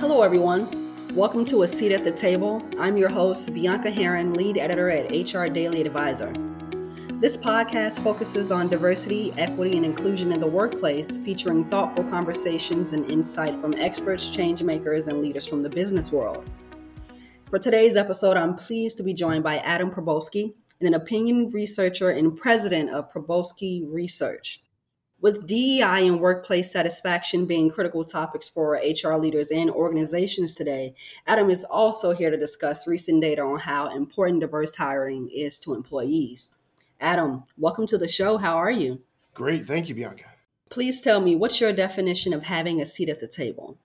Hello, everyone. Welcome to A Seat at the Table. I'm your host, Bianca Heron, lead editor at HR Daily Advisor. This podcast focuses on diversity, equity, and inclusion in the workplace, featuring thoughtful conversations and insight from experts, change makers, and leaders from the business world. For today's episode, I'm pleased to be joined by Adam Probolsky, an opinion researcher and president of Probolsky Research. With DEI and workplace satisfaction being critical topics for HR leaders and organizations today, Adam is also here to discuss recent data on how important diverse hiring is to employees. Adam, welcome to the show. How are you? Great. Thank you, Bianca. Please tell me what's your definition of having a seat at the table?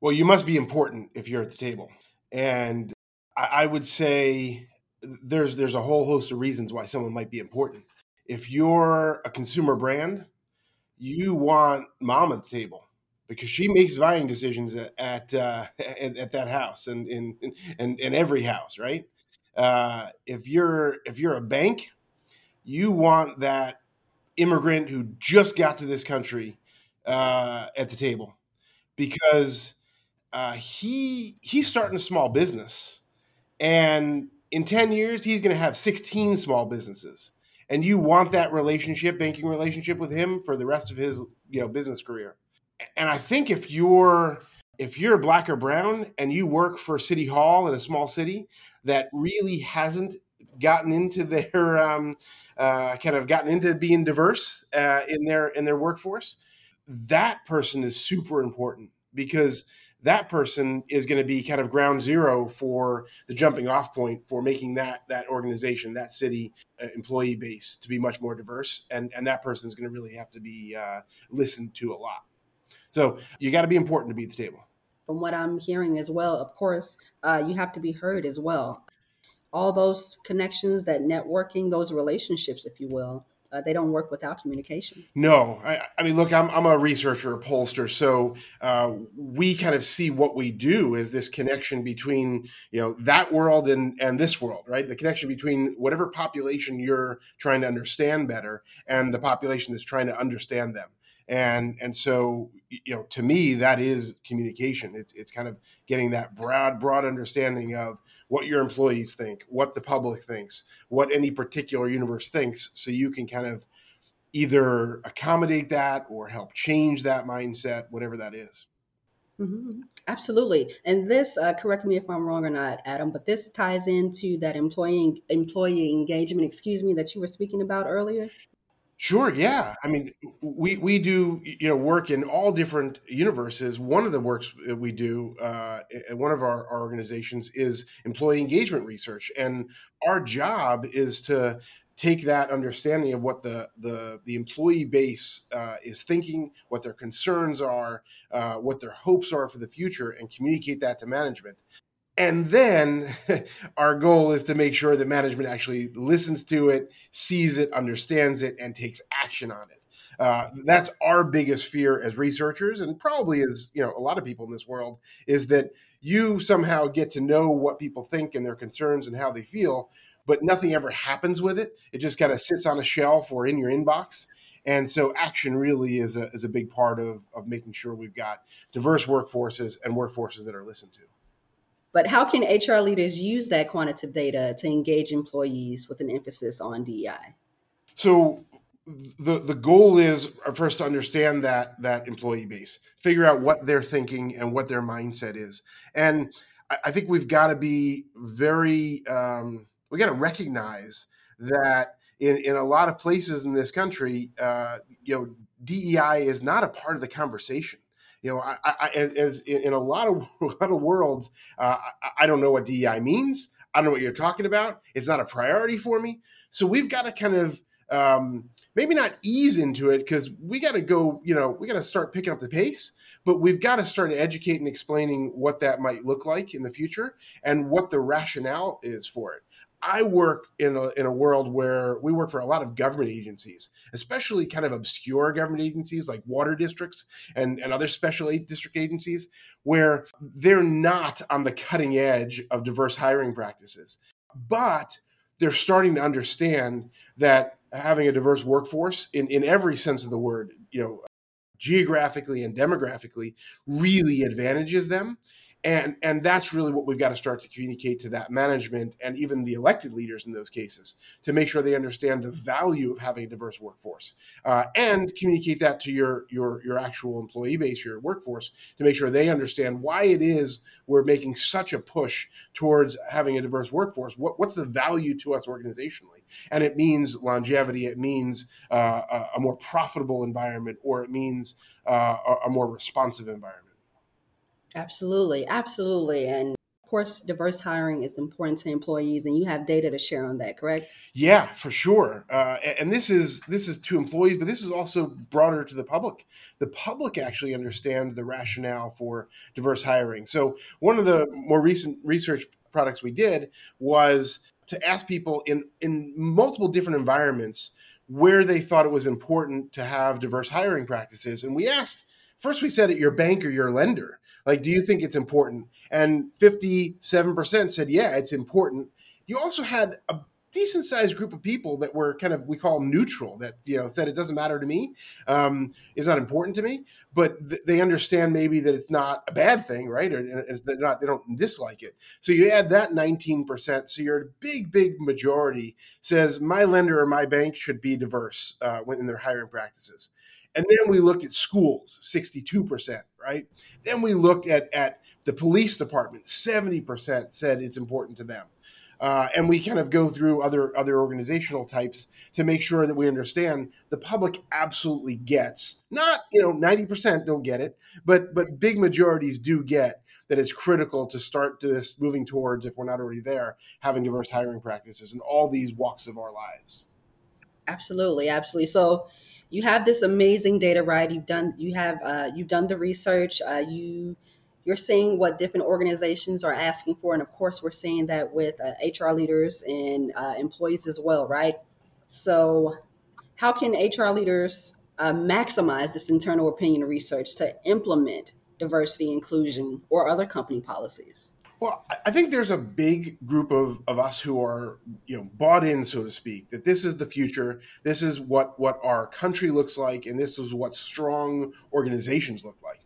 Well, you must be important if you're at the table. And I would say there's there's a whole host of reasons why someone might be important. If you're a consumer brand, you want mom at the table because she makes buying decisions at at, uh, at, at, that house and in and in every house, right? Uh, if you're if you're a bank, you want that immigrant who just got to this country uh, at the table because uh, he he's starting a small business, and in ten years he's going to have sixteen small businesses and you want that relationship, banking relationship with him for the rest of his you know business career. And I think if you're if you're black or brown and you work for City Hall in a small city that really hasn't gotten into their um, uh, kind of gotten into being diverse uh, in their in their workforce, that person is super important because that person is going to be kind of ground zero for the jumping off point for making that that organization that city uh, employee base to be much more diverse and and that person is going to really have to be uh, listened to a lot. So you got to be important to be at the table. From what i'm hearing as well of course uh, you have to be heard as well. All those connections that networking those relationships if you will uh, they don't work without communication. No, I, I, mean, look, I'm, I'm a researcher, a pollster, so uh, we kind of see what we do is this connection between you know that world and and this world, right? The connection between whatever population you're trying to understand better and the population that's trying to understand them and and so you know to me that is communication it's it's kind of getting that broad broad understanding of what your employees think what the public thinks what any particular universe thinks so you can kind of either accommodate that or help change that mindset whatever that is. Mm-hmm. Absolutely, and this uh, correct me if I'm wrong or not, Adam, but this ties into that employee employee engagement. Excuse me, that you were speaking about earlier. Sure. Yeah. I mean, we we do you know work in all different universes. One of the works that we do uh, at one of our, our organizations is employee engagement research, and our job is to take that understanding of what the the, the employee base uh, is thinking, what their concerns are, uh, what their hopes are for the future, and communicate that to management. And then our goal is to make sure that management actually listens to it, sees it, understands it, and takes action on it. Uh, that's our biggest fear as researchers, and probably as you know, a lot of people in this world, is that you somehow get to know what people think and their concerns and how they feel, but nothing ever happens with it. It just kind of sits on a shelf or in your inbox. And so action really is a, is a big part of, of making sure we've got diverse workforces and workforces that are listened to. But how can HR leaders use that quantitative data to engage employees with an emphasis on DEI? So the the goal is first to understand that that employee base, figure out what they're thinking and what their mindset is, and I, I think we've got to be very um, we got to recognize that in in a lot of places in this country, uh, you know, DEI is not a part of the conversation you know, I, I, as, in a lot of a lot of worlds, uh, I, I don't know what DEI means. I don't know what you're talking about. It's not a priority for me. So we've got to kind of um, maybe not ease into it because we got to go. You know, we got to start picking up the pace. But we've got to start educating, explaining what that might look like in the future and what the rationale is for it. I work in a, in a world where we work for a lot of government agencies, especially kind of obscure government agencies like water districts and, and other special aid district agencies, where they're not on the cutting edge of diverse hiring practices. But they're starting to understand that having a diverse workforce in, in every sense of the word, you know, geographically and demographically really advantages them and and that's really what we've got to start to communicate to that management and even the elected leaders in those cases to make sure they understand the value of having a diverse workforce uh, and communicate that to your your your actual employee base your workforce to make sure they understand why it is we're making such a push towards having a diverse workforce. What, what's the value to us organizationally? And it means longevity it means uh, a, a, more profitable environment or it means uh, a, a more responsive environment Absolutely, absolutely. And of course, diverse hiring is important to employees, and you have data to share on that, correct? Yeah, for sure. Uh, and this is this is to employees, but this is also broader to the public. The public actually understand the rationale for diverse hiring. So one of the more recent research products we did was to ask people in in multiple different environments where they thought it was important to have diverse hiring practices, and we asked first we said at your bank or your lender like, do you think it's important? And 57% said, yeah, it's important. You also had a decent sized group of people that were kind of we call neutral that you know said it doesn't matter to me. Um, it's not important to me. But th- they understand maybe that it's not a bad thing right? Or they're not they don't dislike it. So you add that 19% so your big big majority says my lender or my bank should be diverse uh, in their hiring practices and then we looked at schools, 62%, right? Then we looked at, at the police department, 70% said it's important to them. Uh, and we kind of go through other other organizational types to make sure that we understand the public absolutely gets not you know 90% don't get it but but big majorities do get that it's critical to start this moving towards if we're not already there having diverse hiring practices in all these walks of our lives absolutely absolutely so you have this amazing data, right? You've done you have uh, you've done the research. Uh, you you're seeing what different organizations are asking for, and of course, we're seeing that with uh, HR leaders and uh, employees as well, right? So, how can HR leaders uh, maximize this internal opinion research to implement diversity, inclusion, or other company policies? Well, I think there's a big group of, of us who are, you know, bought in, so to speak, that this is the future. This is what, what our country looks like, and this is what strong organizations look like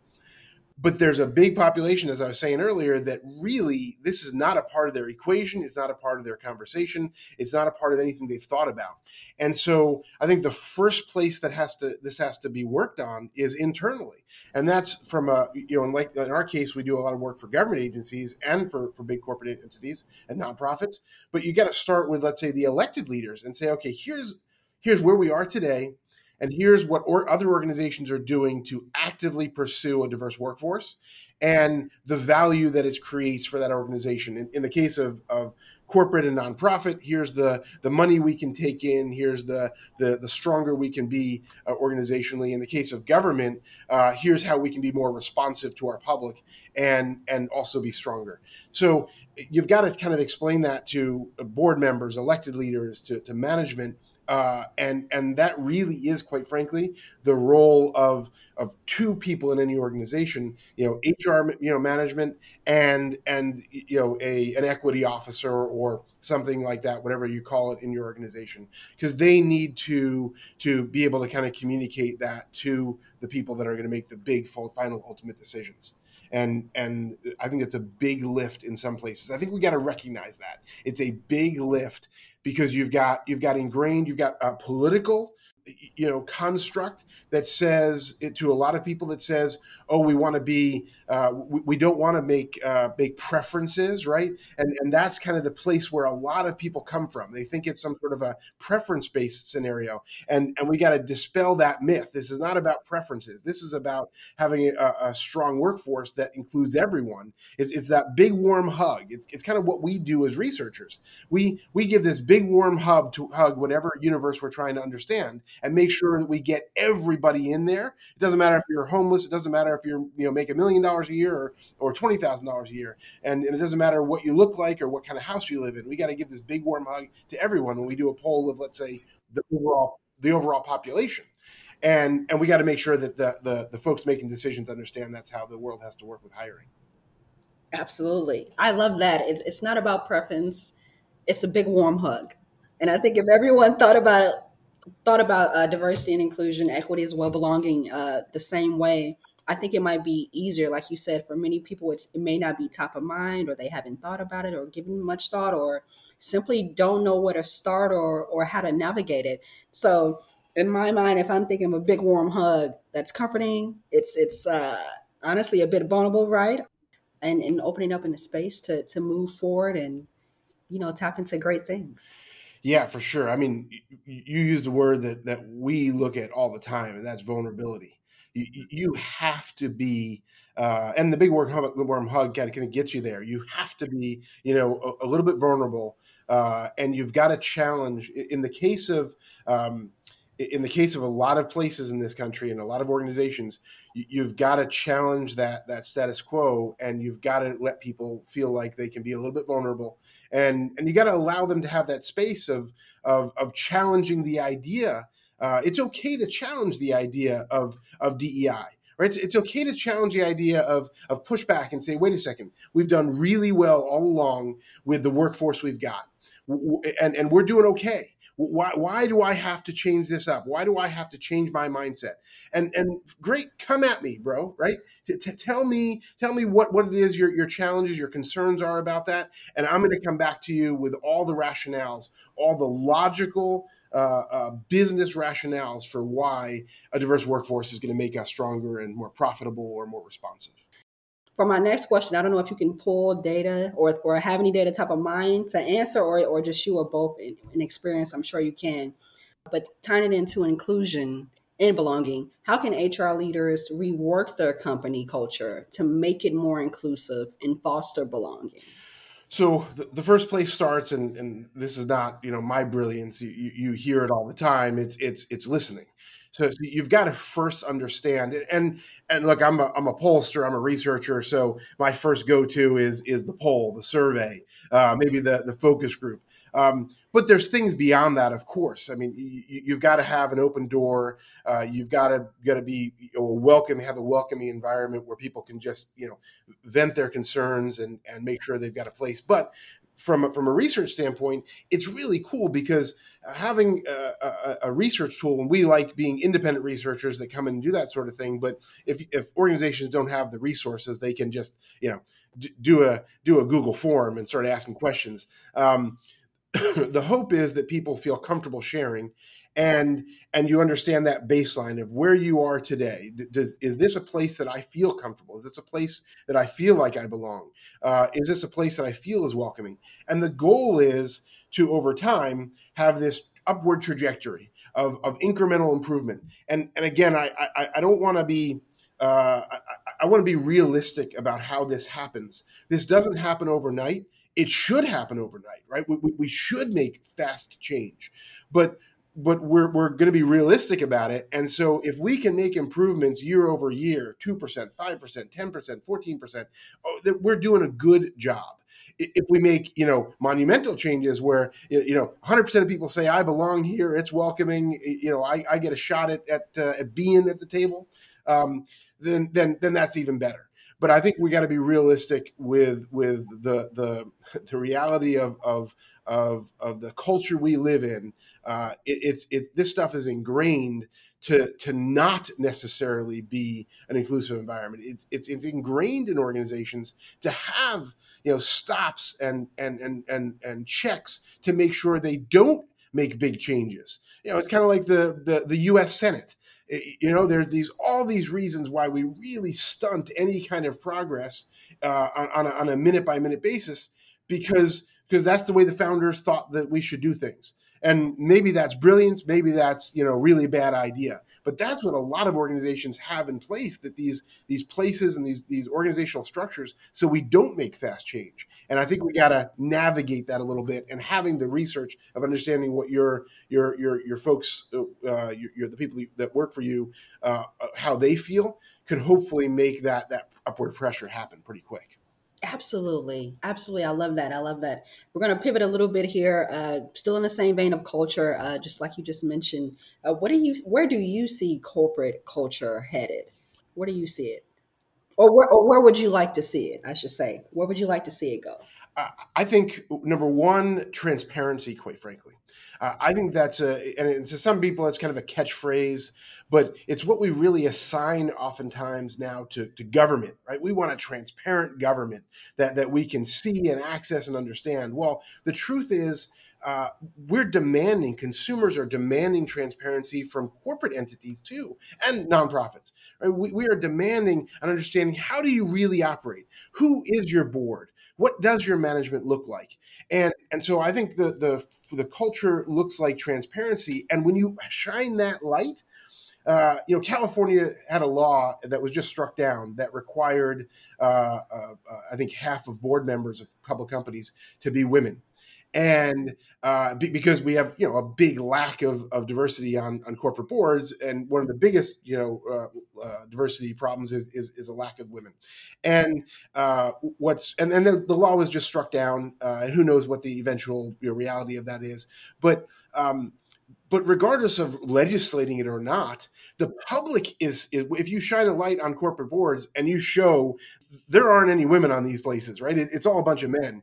but there's a big population, as I was saying earlier, that really this is not a part of their equation. It's not a part of their conversation. It's not a part of anything they've thought about. And so I think the first place that has to this has to be worked on is internally, and that's from a you know, in like in our case, we do a lot of work for government agencies and for for big corporate entities and nonprofits. But you got to start with let's say the elected leaders and say, okay, here's here's where we are today and here's what or other organizations are doing to actively pursue a diverse workforce and the value that it creates for that organization. In, in, the case of, of corporate and nonprofit, here's the, the money we can take in, here's the, the, the stronger we can be uh, organizationally. In the case of government, uh, here's how we can be more responsive to our public and, and also be stronger. So you've got to kind of explain that to board members, elected leaders, to, to management uh, and and that really is quite frankly the role of of two people in any organization you know hr you know management and and you know a an equity officer or something like that whatever you call it in your organization. Because they need to to be able to kind of communicate that to the people that are going to make the big final ultimate decisions. And and I think it's a big lift in some places. I think we got to recognize that. It's a big lift because you've got you've got ingrained, you've got a political you know construct that says it to a lot of people that says oh we want to be uh, we, we, don't want to make uh, make preferences right? And and that's kind of the place where a lot of people come from. They think it's some sort of a preference based scenario. And and we got to dispel that myth. This is not about preferences. This is about having a, a strong workforce that includes everyone. It's, it's that big warm hug. It's, it's kind of what we do as researchers. We we give this big warm hug to hug whatever universe we're trying to understand and make sure that we get everybody in there. It doesn't matter if you're homeless. It doesn't matter if you're you know make a million dollars a year or, or twenty thousand dollars a year, and, and, it doesn't matter what you look like or what kind of house you live in. We got to give this big warm hug to everyone when we do a poll of let's say the overall the overall population. And, and we got to make sure that the, the, the folks making decisions understand that's how the world has to work with hiring. Absolutely. I love that. It's, it's not about preference. It's a big warm hug. And I think if everyone thought about it thought about uh, diversity and inclusion, equity as well, belonging uh, the same way, I think it might be easier, like you said, for many people, it may not be top of mind or they haven't thought about it or given much thought or simply don't know where to start or, or how to navigate it. So, in my mind, if I'm thinking of a big warm hug that's comforting, it's, it's uh, honestly a bit vulnerable, right? And, and opening up in a space to, to move forward and, you know, tap into great things. Yeah, for sure. I mean, you used a word that that we look at all the time, and that's vulnerability. You, you have to be, uh, and the big word worm hug kind of, kind of gets you there. You have to be, you know, a, a little bit vulnerable, uh, and you've got to challenge. In the case of, um, in the case of a lot of places in this country and a lot of organizations, you've got to challenge that that status quo, and you've got to let people feel like they can be a little bit vulnerable and and you got to allow them to have that space of of, of challenging the idea. Uh, it's okay to challenge the idea of of DEI. Right? It's, it's okay to challenge the idea of, of pushback and say, wait a second, we've done really well all along with the workforce we've got. And, and we're doing okay why, why do I have to change this up? Why do I have to change my mindset? And and great, come at me, bro. Right? T- t- tell me, tell me what what it is your your challenges, your concerns are about that, and I'm going to come back to you with all the rationales, all the logical. Uh, uh, business rationales for why a diverse workforce is going to make us stronger and more profitable or more responsive for my next question, I don't know if you can pull data or, or have any data top of mind to answer, or, or just you or both in, in experience. I'm sure you can. But tying it into inclusion and belonging, how can HR leaders rework their company culture to make it more inclusive and foster belonging? So the, the first place starts, and, and this is not you know my brilliance. You, you hear it all the time. It's it's it's listening. So, so you've got to first understand. And and look, I'm a I'm a pollster, I'm a researcher, so my first go to is is the poll, the survey, uh, maybe the the focus group. Um, but there's things beyond that, of course. I mean, you, have got to have an open door. Uh, you've got to got to be you know, welcome, have a welcoming environment where people can just you know vent their concerns and and make sure they've got a place. But from a, from a research standpoint, it's really cool because having a, a, a, research tool, and we like being independent researchers that come and do that sort of thing. But if, if organizations don't have the resources, they can just you know do a do a Google form and start asking questions. Um, the hope is that people feel comfortable sharing and and you understand that baseline of where you are today does is this a place that i feel comfortable is this a place that i feel like i belong uh, is this a place that i feel is welcoming and the goal is to over time have this upward trajectory of, of incremental improvement and and again i i, I don't want to be uh, I, I want to be realistic about how this happens. This doesn't happen overnight. It should happen overnight, right? We, we should make fast change, but but we're, we're going to be realistic about it. And so if we can make improvements year over year, 2%, 5%, 10%, 14%, oh, we're doing a good job. If we make, you know, monumental changes where, you know, 100% of people say, I belong here, it's welcoming, you know, I, I get a shot at, at, uh, at being at the table, um, then, then, then that's even better but I think we got to be realistic with with the the the reality of of of, of the culture we live in. Uh, it, it's it this stuff is ingrained to to not necessarily be an inclusive environment. It's it's, it's ingrained in organizations to have you know stops and and and and and checks to make sure they don't make big changes. You know, it's kind of like the the, the U.S. Senate you know there's these all these reasons why we really stunt any kind of progress uh, on, on, a, on a minute by minute basis because because that's the way the founders thought that we should do things. And maybe that's brilliance maybe that's you know really bad idea but that's what a lot of organizations have in place that these these places and these these organizational structures so we don't make fast change. And i think we got to navigate that a little bit and having the research of understanding what your your your your folks uh, your, your, the people that work for you uh, how they feel could hopefully make that that upward pressure happen pretty quick Absolutely. Absolutely. I love that. I love that. We're going to pivot a little bit here, uh, still in the same vein of culture, uh, just like you just mentioned. Uh, what do you, where do you see corporate culture headed? Where do you see it? Or where, or where would you like to see it? I should say, where would you like to see it go? I think number one, transparency. Quite frankly, uh, I think that's a, and to some people, that's kind of a catchphrase, but it's what we really assign oftentimes now to, to government, right? We want a transparent government that that we can see and access and understand. Well, the truth is uh, we're demanding consumers are demanding transparency from corporate entities too and nonprofits right? we, we are demanding an understanding how do you really operate who is your board what does your management look like? And and so i think the the the culture looks like transparency. And when you shine that light uh, you know, California had a law that was just struck down that required, uh, uh, uh I think, half of board members of public companies to be women and uh, because we have you know a big lack of, of diversity on, on corporate boards, and one of the biggest you know uh, uh, diversity problems is, is, is a lack of women, and uh, what's and then the, the, law was just struck down, uh, and who knows what the eventual you know, reality of that is, but. Um, but regardless of legislating it or not, the public is, is, if you shine a light on corporate boards and you show there aren't any women on these places, right? It, it's all a bunch of men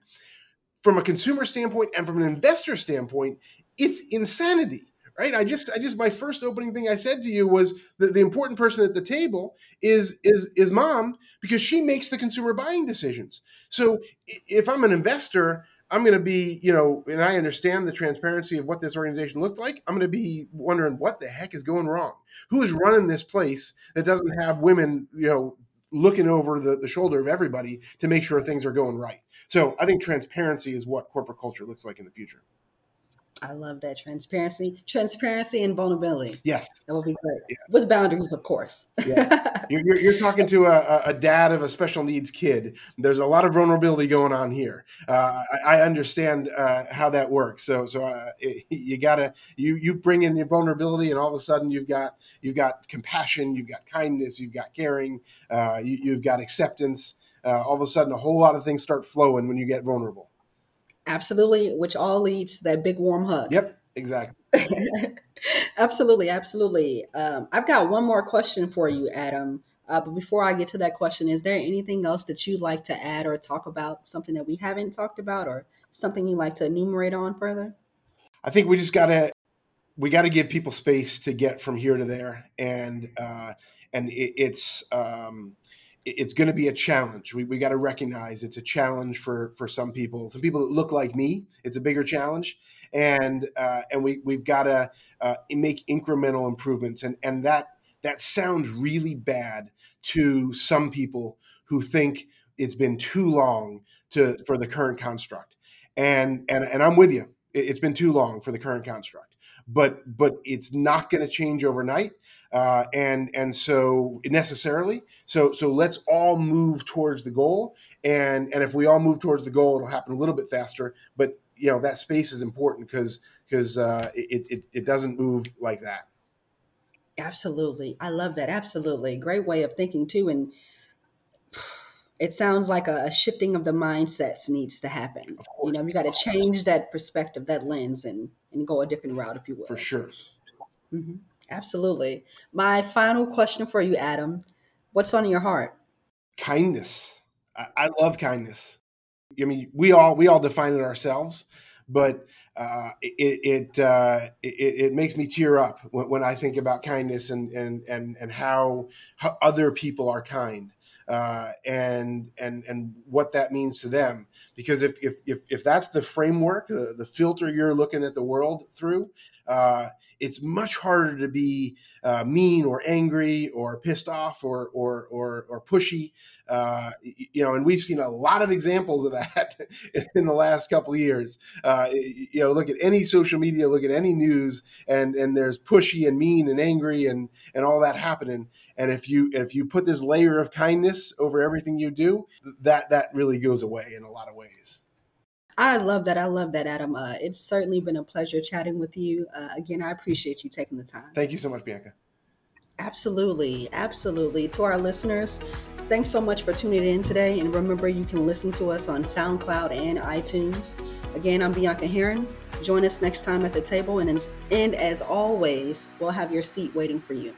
from a consumer standpoint and from an investor standpoint, it's insanity right? I just i just my first opening thing i said to you was that the important person at the table is is is mom because she makes the consumer buying decisions. So if i'm an investor i'm going to be you know and i understand the transparency of what this organization looks like i'm going to be wondering what the heck is going wrong? Who is running this place that doesn't have women you know looking over the, the shoulder of everybody to make sure things are going right. So I think transparency is what corporate culture looks like in the future. I love that transparency, transparency and vulnerability. Yes, that would be great yeah. with boundaries, of course. yeah. you're, you're, you're, talking to a, a, dad of a special needs kid. There's a lot of vulnerability going on here. Uh, I, I, understand uh, how that works. So, so uh, it, you gotta you you bring in the vulnerability, and all of a sudden you've got you've got compassion, you've got kindness, you've got caring, uh, you, have got acceptance. Uh, all of a sudden, a whole lot of things start flowing when you get vulnerable. Absolutely, which all leads to that big warm hug. Yep, exactly. absolutely, absolutely. Um, I've got one more question for you, Adam. Uh, but before I get to that question, is there anything else that you'd like to add or talk about? Something that we haven't talked about, or something you'd like to enumerate on further? I think we just gotta we got to give people space to get from here to there, and uh, and it, it's um, it's going to be a challenge. We, we got to recognize it's a challenge for for some people. Some people that look like me, it's a bigger challenge, and uh, and we we've got to uh, make incremental improvements. And and that that sounds really bad to some people who think it's been too long to for the current construct. And and and I'm with you. It's been too long for the current construct, but but it's not going to change overnight uh, and and so necessarily. So so let's all move towards the goal and and if we all move towards the goal it'll happen a little bit faster but you know that space is important because because uh, it, it it doesn't move like that. Absolutely. I love that. Absolutely. Great way of thinking too and it sounds like a, shifting of the mindsets needs to happen. You know you got to change that perspective that lens and and go a different route if you will for sure mm-hmm. Absolutely. My final question for you, Adam what's on your heart? Kindness. I, I love kindness. I mean, we all we all define it ourselves, but uh, it it, uh, it, it makes me tear up when, when, I think about kindness and and and and how, how other people are kind uh, and and and what that means to them. Because if if if, if that's the framework, the, the filter you're looking at the world through, uh, it's much harder to be uh, mean or angry or pissed off or or or, or pushy. Uh, you know, and we've seen a lot of examples of that in the last couple of years. Uh, you know, look at any social media, look at any news, and and there's pushy and mean and angry and and all that happening. And if you if you put this layer of kindness over everything you do, that that really goes away in a lot of ways. I love that. I love that, Adam. Uh, it's certainly been a pleasure chatting with you. Uh, again, I appreciate you taking the time. Thank you so much, Bianca. Absolutely. Absolutely. To our listeners, thanks so much for tuning in today. And remember, you can listen to us on SoundCloud and iTunes. Again, I'm Bianca Heron. Join us next time at the table. And, and as always, we'll have your seat waiting for you.